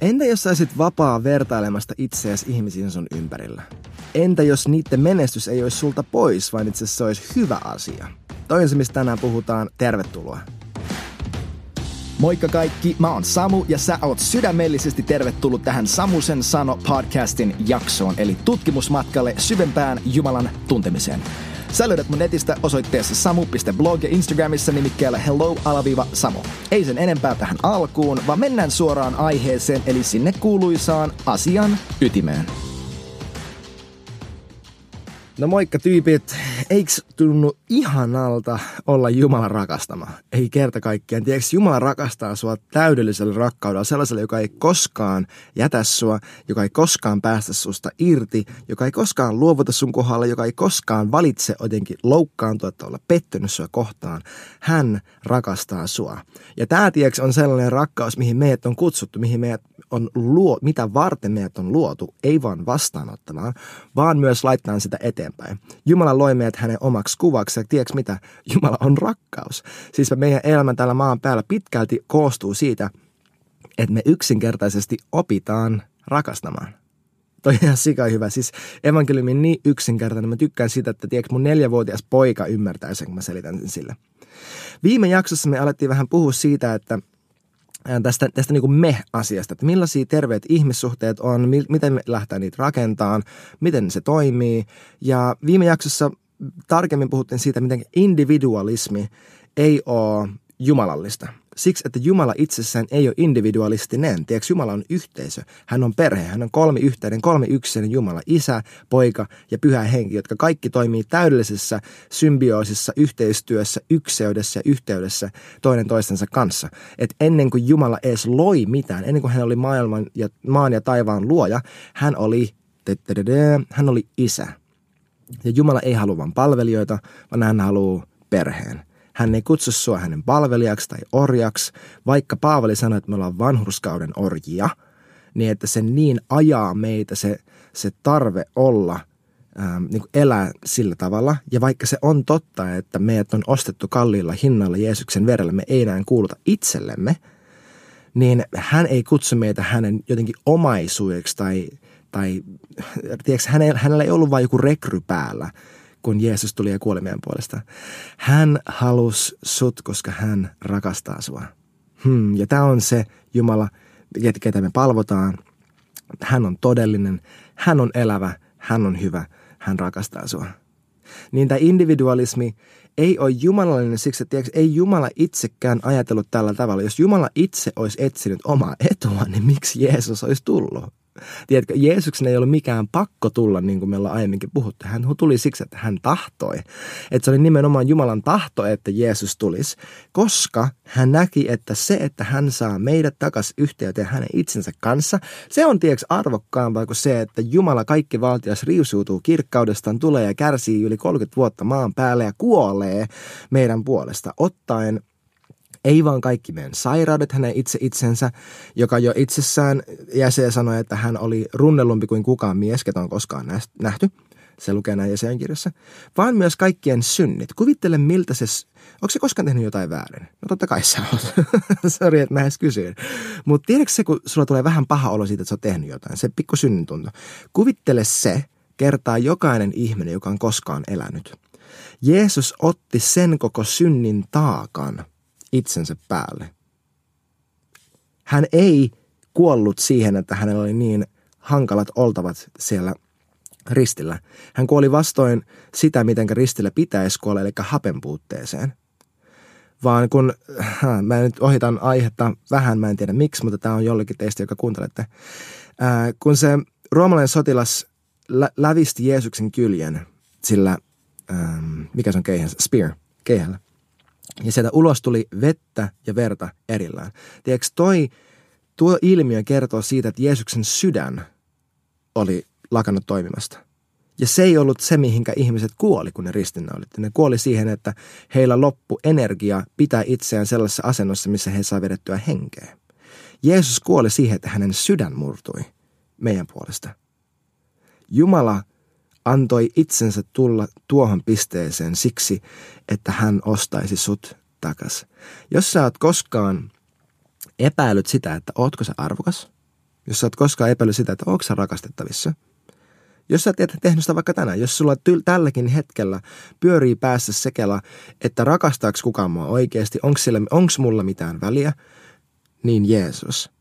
Entä jos saisit vapaa vertailemasta itseäsi ihmisiin sun ympärillä? Entä jos niiden menestys ei olisi sulta pois, vaan itse asiassa se olisi hyvä asia? Toi on se, mistä tänään puhutaan. Tervetuloa! Moikka kaikki, mä oon Samu ja sä oot sydämellisesti tervetullut tähän Samusen sano podcastin jaksoon, eli tutkimusmatkalle syvempään Jumalan tuntemiseen. Sä löydät mun netistä osoitteessa samu.blog ja Instagramissa nimikkeellä hello-samu. Ei sen enempää tähän alkuun, vaan mennään suoraan aiheeseen, eli sinne kuuluisaan asian ytimeen. No moikka tyypit, eikö tunnu ihanalta olla Jumala rakastama? Ei kerta kaikkiaan. Tiedätkö, Jumala rakastaa sua täydellisellä rakkaudella, sellaisella, joka ei koskaan jätä sua, joka ei koskaan päästä susta irti, joka ei koskaan luovuta sun kohdalla, joka ei koskaan valitse jotenkin loukkaantua että olla pettynyt sua kohtaan. Hän rakastaa sua. Ja tämä, tiedätkö, on sellainen rakkaus, mihin meidät on kutsuttu, mihin meidät on luo, mitä varten meidät on luotu, ei vaan vastaanottamaan, vaan myös laittaa sitä eteenpäin. Jumala loi meidät hänen omaksi kuvaksi ja tiedätkö mitä? Jumala on rakkaus. Siis meidän elämä täällä maan päällä pitkälti koostuu siitä, että me yksinkertaisesti opitaan rakastamaan. Toi ihan sika hyvä. Siis evankeliumi niin yksinkertainen. Mä tykkään siitä, että tiedätkö, mun neljävuotias poika ymmärtää sen, kun mä selitän sen sille. Viime jaksossa me alettiin vähän puhua siitä, että tästä, tästä niin kuin me-asiasta, että millaisia terveet ihmissuhteet on, mi- miten me lähdetään niitä rakentamaan, miten se toimii. Ja viime jaksossa tarkemmin puhuttiin siitä, miten individualismi ei ole jumalallista. Siksi, että Jumala itsessään ei ole individualistinen. Tiedätkö, Jumala on yhteisö. Hän on perhe. Hän on kolmi yhteinen, kolmi yksinen Jumala. Isä, poika ja pyhä henki, jotka kaikki toimii täydellisessä symbioosissa, yhteistyössä, ykseydessä ja yhteydessä toinen toistensa kanssa. Et ennen kuin Jumala edes loi mitään, ennen kuin hän oli maailman ja maan ja taivaan luoja, hän oli, hän oli isä. Ja Jumala ei halua vain palvelijoita, vaan hän haluaa perheen. Hän ei kutsu sua hänen palvelijaksi tai orjaksi, vaikka Paavali sanoi, että me ollaan vanhurskauden orjia, niin että se niin ajaa meitä se, se tarve olla, ähm, niin kuin elää sillä tavalla. Ja vaikka se on totta, että meidät on ostettu kalliilla hinnalla Jeesuksen verellä, me ei enää kuuluta itsellemme, niin hän ei kutsu meitä hänen jotenkin omaisuudeksi tai, tai tiedätkö, hänellä, hänellä ei ollut vain joku rekry päällä, kun Jeesus tuli ja kuoli meidän puolesta. Hän halusi sut, koska hän rakastaa sua. Hmm, ja tämä on se Jumala, ketä me palvotaan. Hän on todellinen, hän on elävä, hän on hyvä, hän rakastaa sua. Niin tämä individualismi ei ole jumalallinen siksi, että tiedätkö, ei Jumala itsekään ajatellut tällä tavalla. Jos Jumala itse olisi etsinyt omaa etua, niin miksi Jeesus olisi tullut? Tiedätkö, Jeesuksen ei ollut mikään pakko tulla, niin kuin me ollaan aiemminkin puhuttu. Hän tuli siksi, että hän tahtoi. Että se oli nimenomaan Jumalan tahto, että Jeesus tulisi, koska hän näki, että se, että hän saa meidät takaisin yhteyteen hänen itsensä kanssa, se on tiedätkö arvokkaampaa kuin se, että Jumala kaikki valtias riusuutuu kirkkaudestaan, tulee ja kärsii yli 30 vuotta maan päälle ja kuolee meidän puolesta, ottaen ei vaan kaikki meidän sairaudet hänen itse itsensä, joka jo itsessään jäsen sanoi, että hän oli runnellumpi kuin kukaan mies, ketä on koskaan nähty. Se lukee näin jäseen kirjassa. Vaan myös kaikkien synnit. Kuvittele miltä se... Onko se koskaan tehnyt jotain väärin? No totta kai sä oot. Sori, että mä edes kysyin. Mutta tiedätkö se, kun sulla tulee vähän paha olo siitä, että sä oot tehnyt jotain? Se pikku synnin tunto. Kuvittele se, kertaa jokainen ihminen, joka on koskaan elänyt. Jeesus otti sen koko synnin taakan itsensä päälle. Hän ei kuollut siihen, että hänellä oli niin hankalat oltavat siellä ristillä. Hän kuoli vastoin sitä, miten ristillä pitäisi kuolla, eli hapenpuutteeseen. Vaan kun, äh, mä nyt ohitan aihetta vähän, mä en tiedä miksi, mutta tämä on jollekin teistä, joka kuuntelette. Äh, kun se roomalainen sotilas lä- lävisti Jeesuksen kyljen sillä, ähm, mikä se on keihänsä, spear, keihällä, ja sieltä ulos tuli vettä ja verta erillään. Tiedätkö, toi, tuo ilmiö kertoo siitä, että Jeesuksen sydän oli lakannut toimimasta. Ja se ei ollut se, mihinkä ihmiset kuoli, kun ne ristinnaulit. Ne kuoli siihen, että heillä loppu energia pitää itseään sellaisessa asennossa, missä he saa vedettyä henkeä. Jeesus kuoli siihen, että hänen sydän murtui meidän puolesta. Jumala antoi itsensä tulla tuohon pisteeseen siksi, että hän ostaisi sut takas. Jos sä oot koskaan epäillyt sitä, että ootko sä arvokas, Jos sä oot koskaan epäillyt sitä, että onko sä rakastettavissa. Jos sä et tehnyt sitä vaikka tänään, jos sulla tyl- tälläkin hetkellä pyörii päässä sekela, että rakastaako kukaan mua oikeasti, onko mulla mitään väliä, niin Jeesus –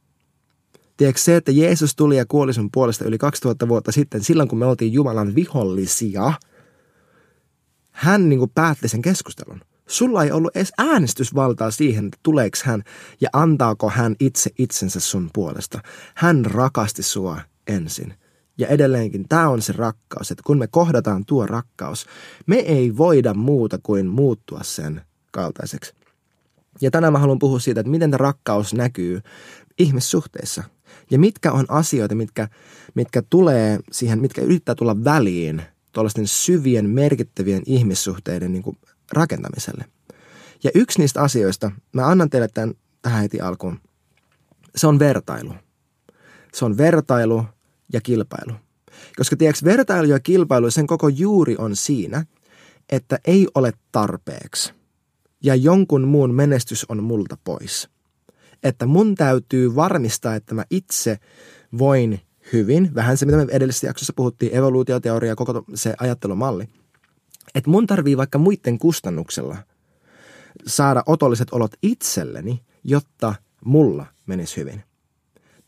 Tiedätkö se, että Jeesus tuli ja kuoli sun puolesta yli 2000 vuotta sitten, silloin kun me oltiin Jumalan vihollisia, hän niin kuin päätti sen keskustelun. Sulla ei ollut edes äänestysvaltaa siihen, että tuleeko hän ja antaako hän itse itsensä sun puolesta. Hän rakasti sua ensin. Ja edelleenkin tämä on se rakkaus, että kun me kohdataan tuo rakkaus, me ei voida muuta kuin muuttua sen kaltaiseksi. Ja tänään mä haluan puhua siitä, että miten tämä rakkaus näkyy ihmissuhteissa – ja mitkä on asioita, mitkä, mitkä tulee siihen, mitkä yrittää tulla väliin tuollaisten syvien, merkittävien ihmissuhteiden niin kuin rakentamiselle. Ja yksi niistä asioista, mä annan teille tämän tähän heti alkuun, se on vertailu. Se on vertailu ja kilpailu. Koska tiedätkö, vertailu ja kilpailu, sen koko juuri on siinä, että ei ole tarpeeksi. Ja jonkun muun menestys on multa pois – että mun täytyy varmistaa, että mä itse voin hyvin, vähän se mitä me edellisessä jaksossa puhuttiin, evoluutioteoria, koko se ajattelumalli, että mun tarvii vaikka muiden kustannuksella saada otolliset olot itselleni, jotta mulla menisi hyvin.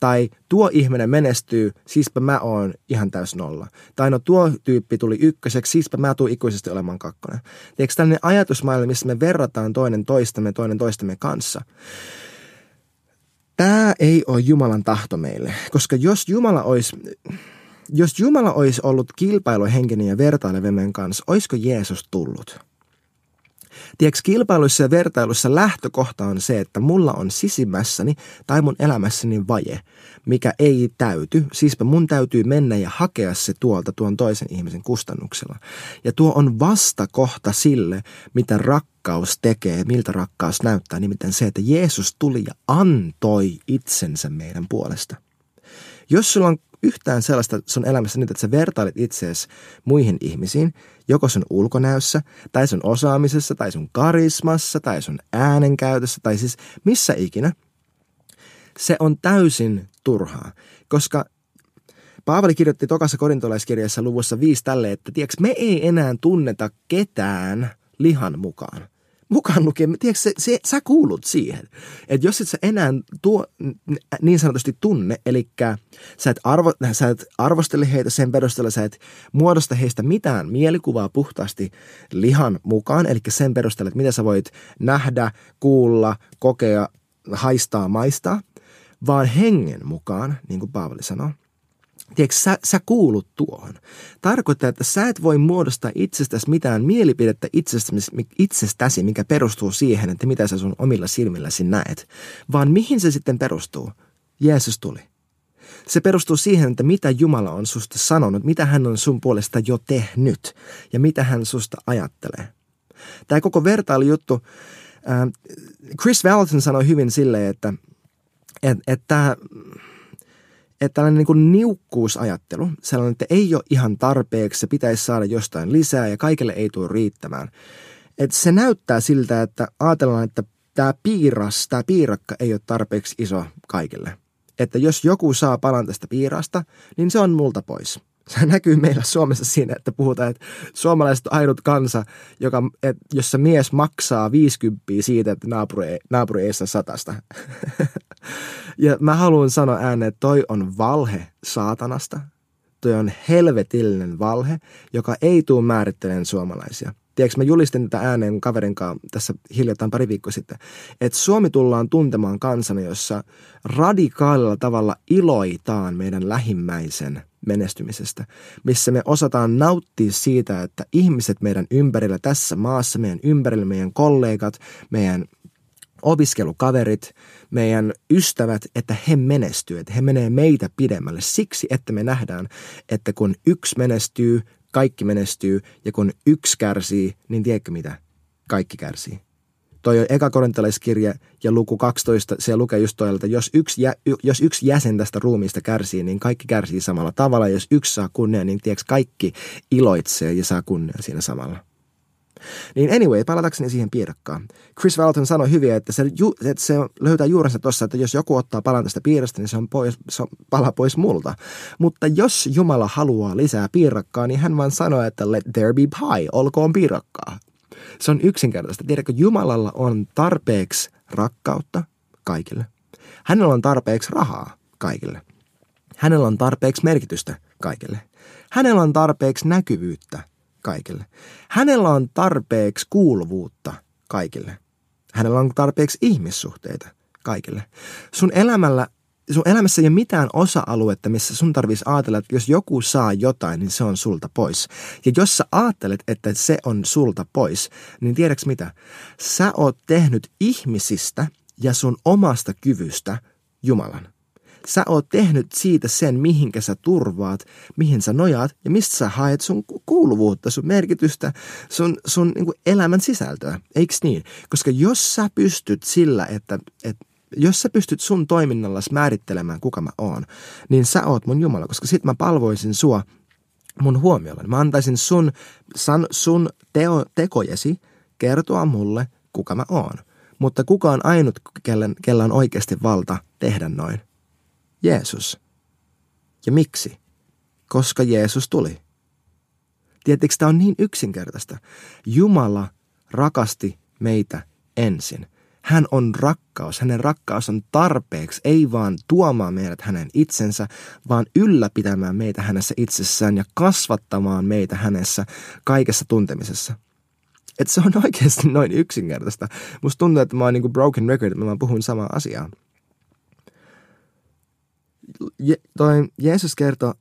Tai tuo ihminen menestyy, siispä mä oon ihan täys nolla. Tai no tuo tyyppi tuli ykköseksi, siispä mä tuun ikuisesti olemaan kakkonen. Tiedätkö tällainen ajatusmaailma, missä me verrataan toinen toistamme toinen toistemme kanssa. Tämä ei ole Jumalan tahto meille, koska jos Jumala olisi, jos Jumala olisi ollut kilpailuhenkinen ja vertailevemmän kanssa, olisiko Jeesus tullut? Tiedätkö, kilpailuissa ja vertailussa lähtökohta on se, että mulla on sisimmässäni tai mun elämässäni vaje, mikä ei täyty. Siispä mun täytyy mennä ja hakea se tuolta tuon toisen ihmisen kustannuksella. Ja tuo on vastakohta sille, mitä rakkaus tekee, miltä rakkaus näyttää. Nimittäin se, että Jeesus tuli ja antoi itsensä meidän puolesta. Jos sulla on yhtään sellaista sun elämässä nyt, että sä vertailet itseäsi muihin ihmisiin, joko sun ulkonäössä, tai sun osaamisessa, tai sun karismassa, tai sun äänenkäytössä, tai siis missä ikinä, se on täysin turhaa, koska Paavali kirjoitti tokassa korintolaiskirjassa luvussa 5 tälle, että tiedätkö, me ei enää tunneta ketään lihan mukaan mukaan lukien, tiedätkö, se, se, sä kuulut siihen. Että jos et sä enää tuo niin sanotusti tunne, eli sä et, arvo, sä et arvostele heitä sen perusteella, sä et muodosta heistä mitään mielikuvaa puhtaasti lihan mukaan, eli sen perusteella, että mitä sä voit nähdä, kuulla, kokea, haistaa, maistaa, vaan hengen mukaan, niin kuin Paavali sanoo, Tiedätkö, sä, sä kuulut tuohon. Tarkoittaa, että sä et voi muodostaa itsestäsi mitään mielipidettä itsestäsi, itsestäsi, mikä perustuu siihen, että mitä sä sun omilla silmilläsi näet. Vaan mihin se sitten perustuu? Jeesus tuli. Se perustuu siihen, että mitä Jumala on susta sanonut, mitä hän on sun puolesta jo tehnyt ja mitä hän susta ajattelee. Tämä koko vertailujuttu, Chris Valentin sanoi hyvin silleen, että, että, että että tällainen niin kuin niukkuusajattelu, sellainen, että ei ole ihan tarpeeksi, se pitäisi saada jostain lisää ja kaikille ei tule riittämään. Että se näyttää siltä, että ajatellaan, että tämä piiras, tämä piirakka ei ole tarpeeksi iso kaikille. Että jos joku saa palan tästä piirasta, niin se on multa pois. Se näkyy meillä Suomessa siinä, että puhutaan, että suomalaiset on ainut kansa, joka, et, jossa mies maksaa 50 siitä, että naapuri naapuri ei saa satasta. ja mä haluan sanoa ääneen, että toi on valhe saatanasta. Toi on helvetillinen valhe, joka ei tule määrittelemään suomalaisia. Tiedätkö, mä julistin tätä ääneen kaverin kanssa tässä hiljattain pari viikkoa sitten, että Suomi tullaan tuntemaan kansana, jossa radikaalilla tavalla iloitaan meidän lähimmäisen menestymisestä, missä me osataan nauttia siitä, että ihmiset meidän ympärillä tässä maassa, meidän ympärillä, meidän kollegat, meidän opiskelukaverit, meidän ystävät, että he menestyy, että he menee meitä pidemmälle siksi, että me nähdään, että kun yksi menestyy, kaikki menestyy ja kun yksi kärsii, niin tiedätkö mitä? Kaikki kärsii. Toi on eka korintalaiskirja ja luku 12, se lukee just toilta, että jos yksi, jä, jos yksi jäsen tästä ruumiista kärsii, niin kaikki kärsii samalla tavalla. Jos yksi saa kunnia, niin tiedätkö, kaikki iloitsee ja saa kunnia siinä samalla. Niin anyway, palatakseni siihen piirakkaan. Chris Walton sanoi hyvin, että se, ju, että se löytää juurensa tuossa, että jos joku ottaa palan tästä piirasta, niin se on, pois, se on pala pois multa. Mutta jos Jumala haluaa lisää piirakkaa, niin hän vaan sanoo, että let there be pie, olkoon piirakkaa. Se on yksinkertaista. Tiedätkö, Jumalalla on tarpeeksi rakkautta kaikille. Hänellä on tarpeeksi rahaa kaikille. Hänellä on tarpeeksi merkitystä kaikille. Hänellä on tarpeeksi näkyvyyttä kaikille. Hänellä on tarpeeksi kuuluvuutta kaikille. Hänellä on tarpeeksi ihmissuhteita kaikille. Sun elämällä sun elämässä ei ole mitään osa-aluetta, missä sun tarvitsisi ajatella, että jos joku saa jotain, niin se on sulta pois. Ja jos sä ajattelet, että se on sulta pois, niin tiedäks mitä? Sä oot tehnyt ihmisistä ja sun omasta kyvystä Jumalan. Sä oot tehnyt siitä sen, mihinkä sä turvaat, mihin sä nojaat ja mistä sä haet sun kuuluvuutta, sun merkitystä, sun, sun niin elämän sisältöä. Eiks niin? Koska jos sä pystyt sillä, että, että jos sä pystyt sun toiminnallas määrittelemään, kuka mä oon, niin sä oot mun Jumala, koska sit mä palvoisin sua mun huomiolla. Mä antaisin sun, san, sun teo, tekojesi kertoa mulle, kuka mä oon. Mutta kuka on ainut, kellen, kellä on oikeasti valta tehdä noin? Jeesus. Ja miksi? Koska Jeesus tuli. Tietysti tämä on niin yksinkertaista. Jumala rakasti meitä ensin. Hän on rakkaus. Hänen rakkaus on tarpeeksi, ei vaan tuomaan meidät hänen itsensä, vaan ylläpitämään meitä hänessä itsessään ja kasvattamaan meitä hänessä kaikessa tuntemisessa. Et se on oikeasti noin yksinkertaista. Musta tuntuu, että mä oon niinku broken record, mä puhun samaa asiaa. Je, toi Jeesus kertoi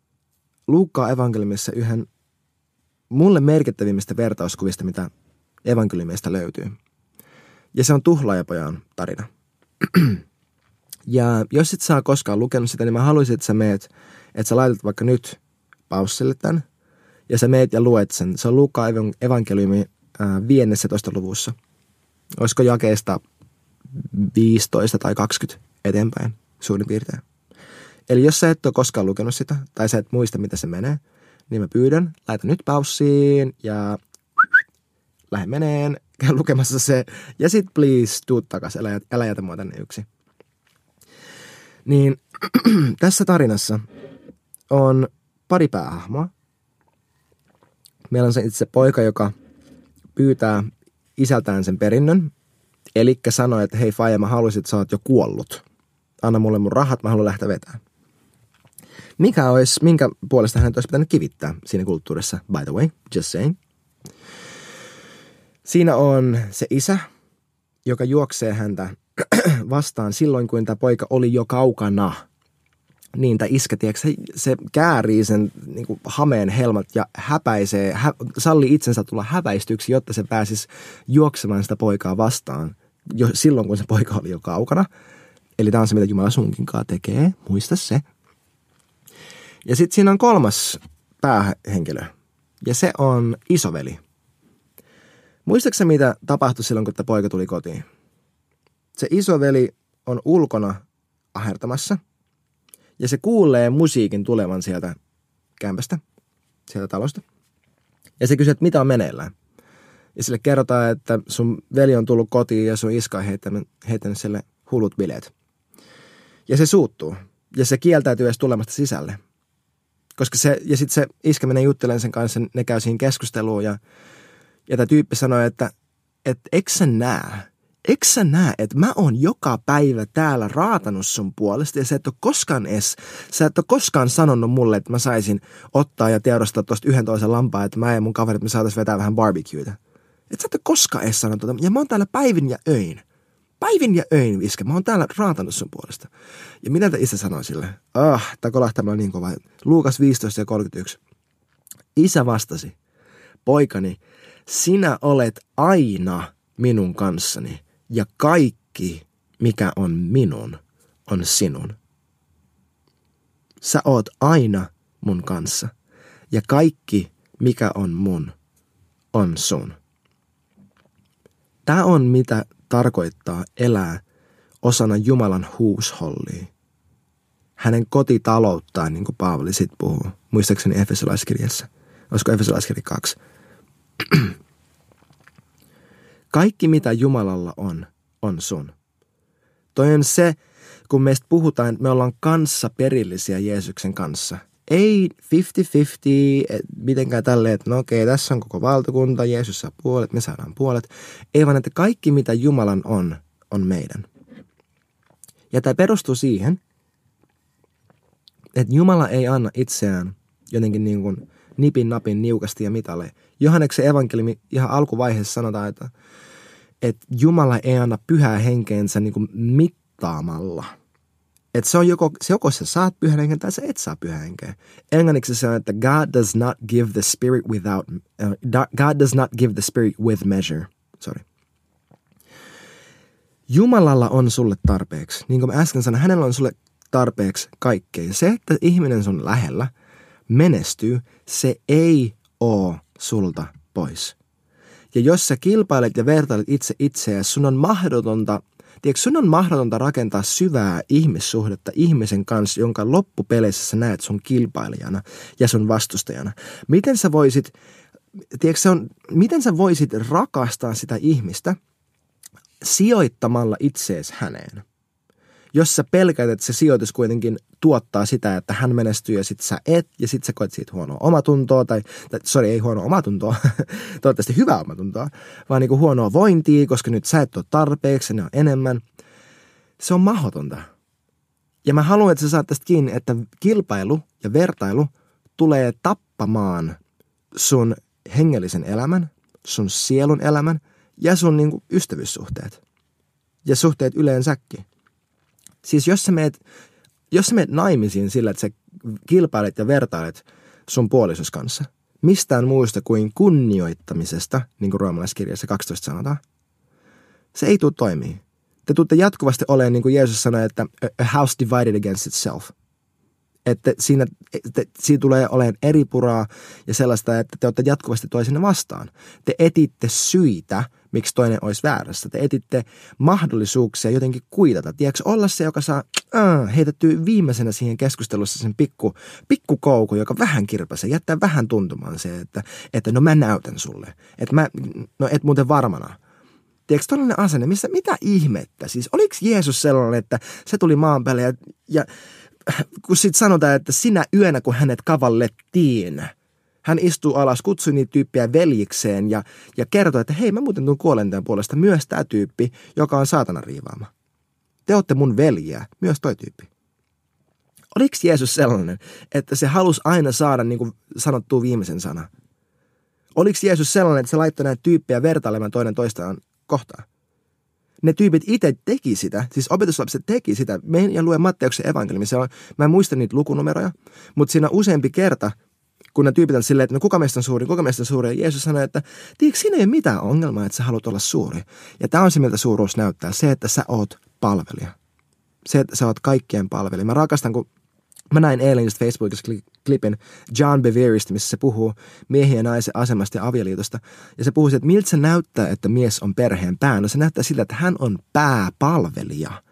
Luukkaa evankeliumissa yhden mulle merkittävimmistä vertauskuvista, mitä evankeliumista löytyy. Ja se on Tuhlaajapojan tarina. ja jos et saa koskaan lukenut sitä, niin mä haluaisin, että sä meet, että sä laitat vaikka nyt paussille tämän, ja sä meet ja luet sen. Se on Luukkaa evankeliumi 15. luvussa. Olisiko jakeesta 15 tai 20 eteenpäin suurin piirtein. Eli jos sä et ole koskaan lukenut sitä, tai sä et muista, mitä se menee, niin mä pyydän, laita nyt paussiin ja lähde meneen, käy lukemassa se, ja sit please, tuu takas, älä, älä jätä mua tänne yksi. Niin tässä tarinassa on pari päähahmoa. Meillä on se itse poika, joka pyytää isältään sen perinnön, eli sanoo, että hei Faija, mä haluaisin, että sä oot jo kuollut. Anna mulle mun rahat, mä haluan lähteä vetämään. Mikä olisi, minkä puolesta hänet olisi pitänyt kivittää siinä kulttuurissa, by the way, just saying. Siinä on se isä, joka juoksee häntä vastaan silloin, kun tämä poika oli jo kaukana. Niin, tämä iskä, tiedätkö, se, se käärii sen niin kuin, hameen helmat ja häpäisee, hä, salli itsensä tulla häväistyksi, jotta se pääsisi juoksemaan sitä poikaa vastaan jo silloin, kun se poika oli jo kaukana. Eli tämä on se, mitä Jumala sunkinkaan tekee, muista se. Ja sitten siinä on kolmas päähenkilö, ja se on isoveli. Muistaakseni mitä tapahtui silloin, kun tämä poika tuli kotiin? Se isoveli on ulkona ahertamassa, ja se kuulee musiikin tulevan sieltä kämpästä, sieltä talosta. Ja se kysyy, että mitä on meneillään. Ja sille kerrotaan, että sun veli on tullut kotiin ja sun iska on heittänyt, heittänyt sille hullut bileet. Ja se suuttuu. Ja se kieltäytyy edes tulemasta sisälle. Koska se, ja sitten se iskä menee juttelemaan sen kanssa, ne käy siinä keskusteluun ja, ja tämä tyyppi sanoi, että et, eikö sä näe, eikö sä näe, että mä oon joka päivä täällä raatanut sun puolesta ja sä et ole koskaan edes, sä et ole koskaan sanonut mulle, että mä saisin ottaa ja teurastaa tuosta yhden toisen lampaa, että mä ja mun kaverit me saatais vetää vähän barbecueta. Et sä et ole koskaan edes sanonut tuota. Ja mä oon täällä päivin ja öin päivin ja öin viske. Mä oon täällä raatanut sun puolesta. Ja mitä isä sanoi sille? Ah, tämä kolahtaa niin kova. Luukas 15 ja 31. Isä vastasi, poikani, sinä olet aina minun kanssani ja kaikki, mikä on minun, on sinun. Sä oot aina mun kanssa ja kaikki, mikä on mun, on sun. Tämä on mitä tarkoittaa elää osana Jumalan huushollia. Hänen kotitalouttaan, niin kuin Paavali sitten puhuu, muistaakseni Efesolaiskirjassa. Olisiko Efesolaiskirja 2? Kaikki mitä Jumalalla on, on sun. Toi on se, kun meistä puhutaan, että me ollaan kanssa perillisiä Jeesuksen kanssa. Ei 50-50, mitenkään tälleen, että no okei, tässä on koko valtakunta, Jeesus saa puolet, me saadaan puolet. Ei vaan, että kaikki mitä Jumalan on, on meidän. Ja tämä perustuu siihen, että Jumala ei anna itseään jotenkin niin kuin nipin napin niukasti ja mitalle. Johanneksen evankeliumi ihan alkuvaiheessa sanotaan, että, että Jumala ei anna pyhää henkeensä niin kuin mittaamalla. Että se on joko, se joko sä saat pyhän henken tai sä et saa pyhän henkeä. Englanniksi se on, että God does not give the spirit without, uh, God does not give the spirit with measure. Sorry. Jumalalla on sulle tarpeeksi. Niin kuin mä äsken sanoin, hänellä on sulle tarpeeksi kaikkea. Se, että ihminen sun lähellä menestyy, se ei oo sulta pois. Ja jos sä kilpailet ja vertailet itse itseäsi, sun on mahdotonta Tiedätkö, sun on mahdotonta rakentaa syvää ihmissuhdetta ihmisen kanssa, jonka loppupeleissä sä näet sun kilpailijana ja sun vastustajana. Miten sä voisit, tiedätkö, se on, miten sä voisit rakastaa sitä ihmistä sijoittamalla itseesi häneen? Jos sä pelkät, että se sijoitus kuitenkin tuottaa sitä, että hän menestyy ja sit sä et, ja sit sä koet siitä huonoa omatuntoa, tai, tai sorry, ei huonoa omatuntoa, toivottavasti hyvää omatuntoa, vaan niinku huonoa vointia, koska nyt sä et ole tarpeeksi, ne on enemmän. Se on mahdotonta. Ja mä haluan, että sä saat tästä kiinni, että kilpailu ja vertailu tulee tappamaan sun hengellisen elämän, sun sielun elämän ja sun niinku ystävyyssuhteet. Ja suhteet yleensäkin. Siis jos sä meet, jos sä meet naimisiin sillä, että sä kilpailet ja vertailet sun puolisos kanssa, mistään muusta kuin kunnioittamisesta, niin kuin roomalaiskirjassa 12 sanotaan, se ei tule toimii. Te tuutte jatkuvasti olemaan, niin kuin Jeesus sanoi, että a house divided against itself. Että siinä, että siinä tulee olemaan eri puraa ja sellaista, että te olette jatkuvasti toisenne vastaan. Te etitte syitä – miksi toinen olisi väärässä. Te etitte mahdollisuuksia jotenkin kuitata. Tiedätkö, olla se, joka saa äh, heitettyä viimeisenä siihen keskustelussa sen pikku, pikku koukun, joka vähän kirpasee, jättää vähän tuntumaan se, että, että no mä näytän sulle. Että mä, no et muuten varmana. Tiedätkö, tollainen asenne, missä mitä ihmettä? Siis oliko Jeesus sellainen, että se tuli maan päälle ja, ja kun sitten sanotaan, että sinä yönä, kun hänet kavallettiin – hän istuu alas, kutsui niitä tyyppiä veljikseen ja, ja kertoi, että hei, mä muuten tuun kuolen tämän puolesta myös tämä tyyppi, joka on saatana riivaama. Te olette mun veljiä, myös toi tyyppi. Oliko Jeesus sellainen, että se halusi aina saada niin kuin sanottua viimeisen sana? Oliko Jeesus sellainen, että se laittoi näitä tyyppejä vertailemaan toinen toistaan kohtaan? Ne tyypit itse teki sitä, siis opetuslapset teki sitä. Meidän ja lue Matteuksen evankeliumi, se on, mä en muista niitä lukunumeroja, mutta siinä useampi kerta kun ne tyypit on silleen, että no kuka meistä on suuri, kuka meistä on suuri. Ja Jeesus sanoi, että tiedätkö, siinä ei ole mitään ongelmaa, että sä haluat olla suuri. Ja tämä on se, miltä suuruus näyttää. Se, että sä oot palvelija. Se, että sä oot kaikkien palvelija. Mä rakastan, kun Mä näin eilen just Facebookissa klipin John Beverista, missä se puhuu miehen ja naisen asemasta ja avioliitosta. Ja se puhuu, että miltä se näyttää, että mies on perheen pää. No se näyttää siltä, että hän on pääpalvelija –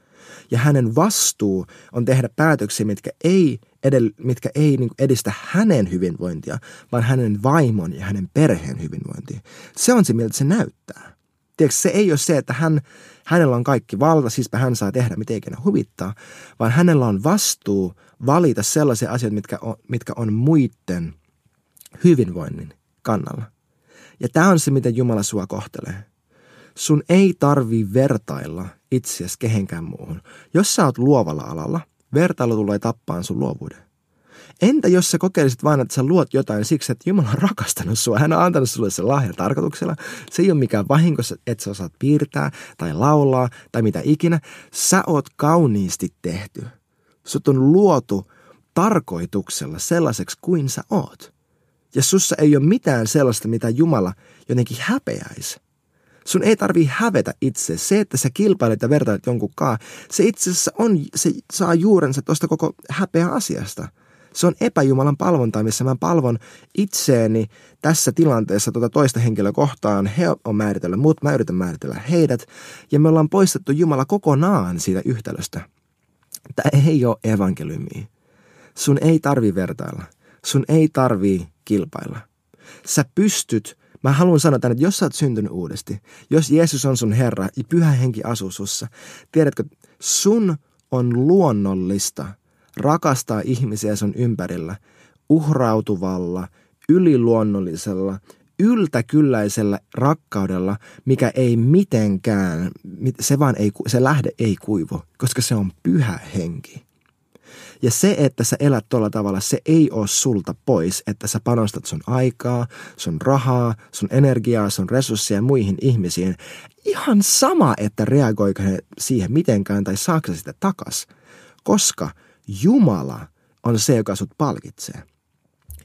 ja hänen vastuu on tehdä päätöksiä, mitkä ei, edell, mitkä ei niin edistä hänen hyvinvointia, vaan hänen vaimon ja hänen perheen hyvinvointia. Se on se, miltä se näyttää. Tiedätkö, se ei ole se, että hän, hänellä on kaikki valta, siispä hän saa tehdä mitä ikinä huvittaa, vaan hänellä on vastuu valita sellaisia asioita, mitkä on, mitkä on muiden hyvinvoinnin kannalla. Ja tämä on se, miten Jumala sua kohtelee. Sun ei tarvi vertailla itseäsi kehenkään muuhun. Jos sä oot luovalla alalla, vertailu tulee tappaan sun luovuuden. Entä jos sä kokeilisit vain, että sä luot jotain siksi, että Jumala on rakastanut sua, hän on antanut sulle sen lahjan tarkoituksella. Se ei ole mikään vahinko, että sä osaat piirtää tai laulaa tai mitä ikinä. Sä oot kauniisti tehty. Sut on luotu tarkoituksella sellaiseksi kuin sä oot. Ja sussa ei ole mitään sellaista, mitä Jumala jotenkin häpeäisi. Sun ei tarvii hävetä itse. Se, että sä kilpailet ja vertailet jonkun kaa, se itse asiassa on, se saa juurensa tuosta koko häpeä asiasta. Se on epäjumalan palvontaa, missä mä palvon itseeni tässä tilanteessa tuota toista henkilöä kohtaan. He on määritellä mut, mä yritän määritellä heidät. Ja me ollaan poistettu Jumala kokonaan siitä yhtälöstä. Tämä ei ole evankeliumi. Sun ei tarvi vertailla. Sun ei tarvi kilpailla. Sä pystyt Mä haluan sanoa tänne, että jos sä oot syntynyt uudesti, jos Jeesus on sun Herra ja pyhä henki asuu sussa, tiedätkö, sun on luonnollista rakastaa ihmisiä sun ympärillä uhrautuvalla, yliluonnollisella, yltäkylläisellä rakkaudella, mikä ei mitenkään, se vaan ei, se lähde ei kuivu, koska se on pyhä henki. Ja se, että sä elät tuolla tavalla, se ei ole sulta pois, että sä panostat sun aikaa, sun rahaa, sun energiaa, sun resursseja muihin ihmisiin. Ihan sama, että reagoiko he siihen mitenkään tai saako sitä takas. Koska Jumala on se, joka sut palkitsee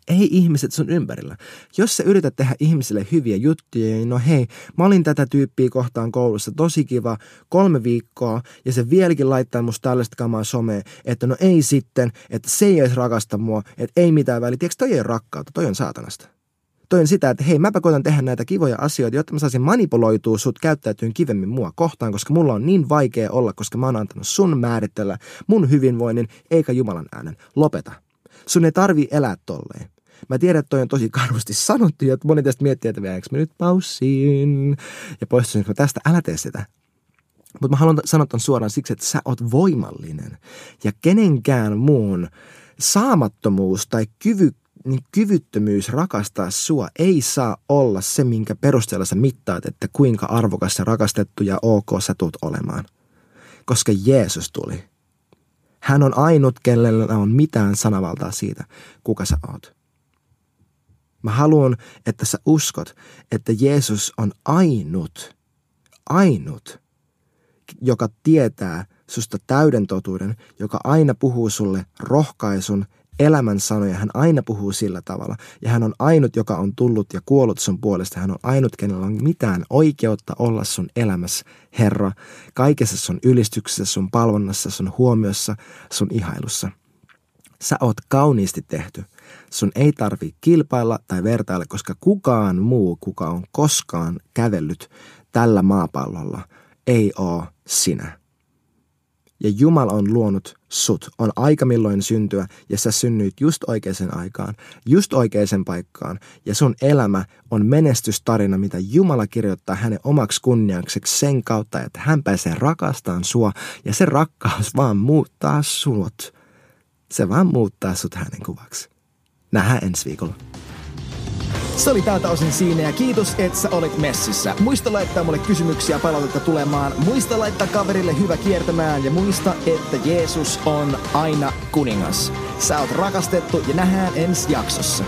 ei ihmiset sun ympärillä. Jos sä yrität tehdä ihmisille hyviä juttuja, niin no hei, mä olin tätä tyyppiä kohtaan koulussa, tosi kiva, kolme viikkoa, ja se vieläkin laittaa musta tällaista kamaa someen, että no ei sitten, että se ei edes rakasta mua, että ei mitään väliä. Tiedätkö, toi ei rakkautta, toi on saatanasta. Toi on sitä, että hei, mäpä koitan tehdä näitä kivoja asioita, jotta mä saisin manipuloitua sut käyttäytyyn kivemmin mua kohtaan, koska mulla on niin vaikea olla, koska mä oon antanut sun määritellä mun hyvinvoinnin, eikä Jumalan äänen. Lopeta. Sun ei tarvi elää tolleen. Mä tiedän, että toi on tosi karusti sanottu, että moni tästä miettii, että viedäänkö mä nyt paussiin ja poistuisinko tästä. Älä tee sitä. Mutta mä haluan sanoa ton suoraan siksi, että sä oot voimallinen. Ja kenenkään muun saamattomuus tai kyvy, niin kyvyttömyys rakastaa sua ei saa olla se, minkä perusteella sä mittaat, että kuinka arvokas ja rakastettu ja ok sä tulet olemaan. Koska Jeesus tuli. Hän on ainut, kenellä on mitään sanavaltaa siitä, kuka sä oot. Mä haluan, että sä uskot, että Jeesus on ainut, ainut, joka tietää susta täyden totuuden, joka aina puhuu sulle rohkaisun, elämän sanoja. Hän aina puhuu sillä tavalla. Ja hän on ainut, joka on tullut ja kuollut sun puolesta. Hän on ainut, kenellä on mitään oikeutta olla sun elämässä, Herra. Kaikessa sun ylistyksessä, sun palvonnassa, sun huomiossa, sun ihailussa. Sä oot kauniisti tehty. Sun ei tarvi kilpailla tai vertailla, koska kukaan muu, kuka on koskaan kävellyt tällä maapallolla, ei oo sinä. Ja Jumala on luonut sut. On aika milloin syntyä ja sä synnyit just oikeaan aikaan, just oikeaan paikkaan. Ja sun elämä on menestystarina, mitä Jumala kirjoittaa hänen omaksi kunniakseksi sen kautta, että hän pääsee rakastamaan sua ja se rakkaus vaan muuttaa sut. Se vaan muuttaa sut hänen kuvaksi. Nähdään ensi viikolla. Se oli tältä osin siinä ja kiitos, että sä olit messissä. Muista laittaa mulle kysymyksiä palautetta tulemaan. Muista laittaa kaverille hyvä kiertämään ja muista, että Jeesus on aina kuningas. Sä oot rakastettu ja nähdään ensi jaksossa.